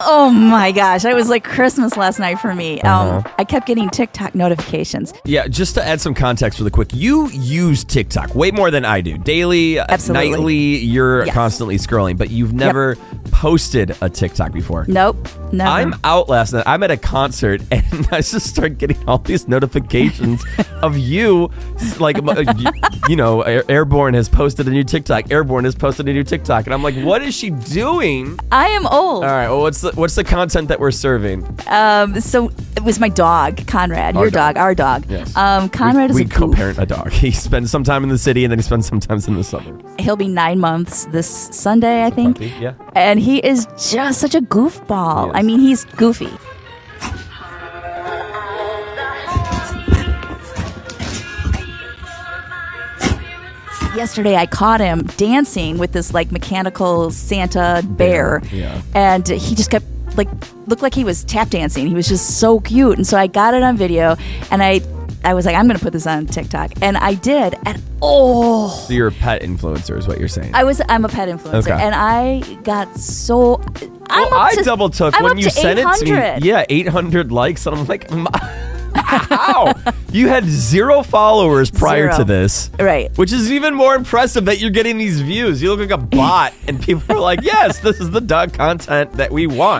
Oh my gosh, it was like Christmas last night for me. Um, Uh-huh. I kept getting TikTok notifications. Yeah, just to add some context really quick, you use TikTok way more than I do. Daily, uh, Absolutely. nightly, you're Yes. constantly scrolling, but you've never posted a TikTok before. Nope, never. I'm out last night. I'm at a concert and I just start getting all these notifications of you. Like, uh, you, know, Airborne has posted a new TikTok. Airborne has posted a new TikTok. And I'm like, what is she doing? I am old. All right, well, what's the, what's the content that we're serving? Um, so it was my dog, Conrad. Our your dog. dog, our dog. Yes. Um, Conrad we, is we a goof. co-parent a dog. He spends some time in the city and then he spends some sometimes in the suburbs. He'll be nine months this Sunday, I think. Puppy, yeah. And he is just such a goofball. Yes. I mean, he's goofy. Yesterday, I caught him dancing with this like mechanical Santa bear, yeah. and he just kept like looked like he was tap dancing. He was just so cute, and so I got it on video, and I I was like, I'm gonna put this on TikTok, and I did, and oh, So you're a pet influencer, is what you're saying. I was I'm a pet influencer, Okay. and I got so. I'm well, I to, double took I'm when you to sent it to me. Yeah, 800 likes, and I'm like, "M- how? you had zero followers prior Zero. to this, Right. Which is even more impressive that you're getting these views. You look like a bot, and people are like, "Yes, this is the dog content that we want."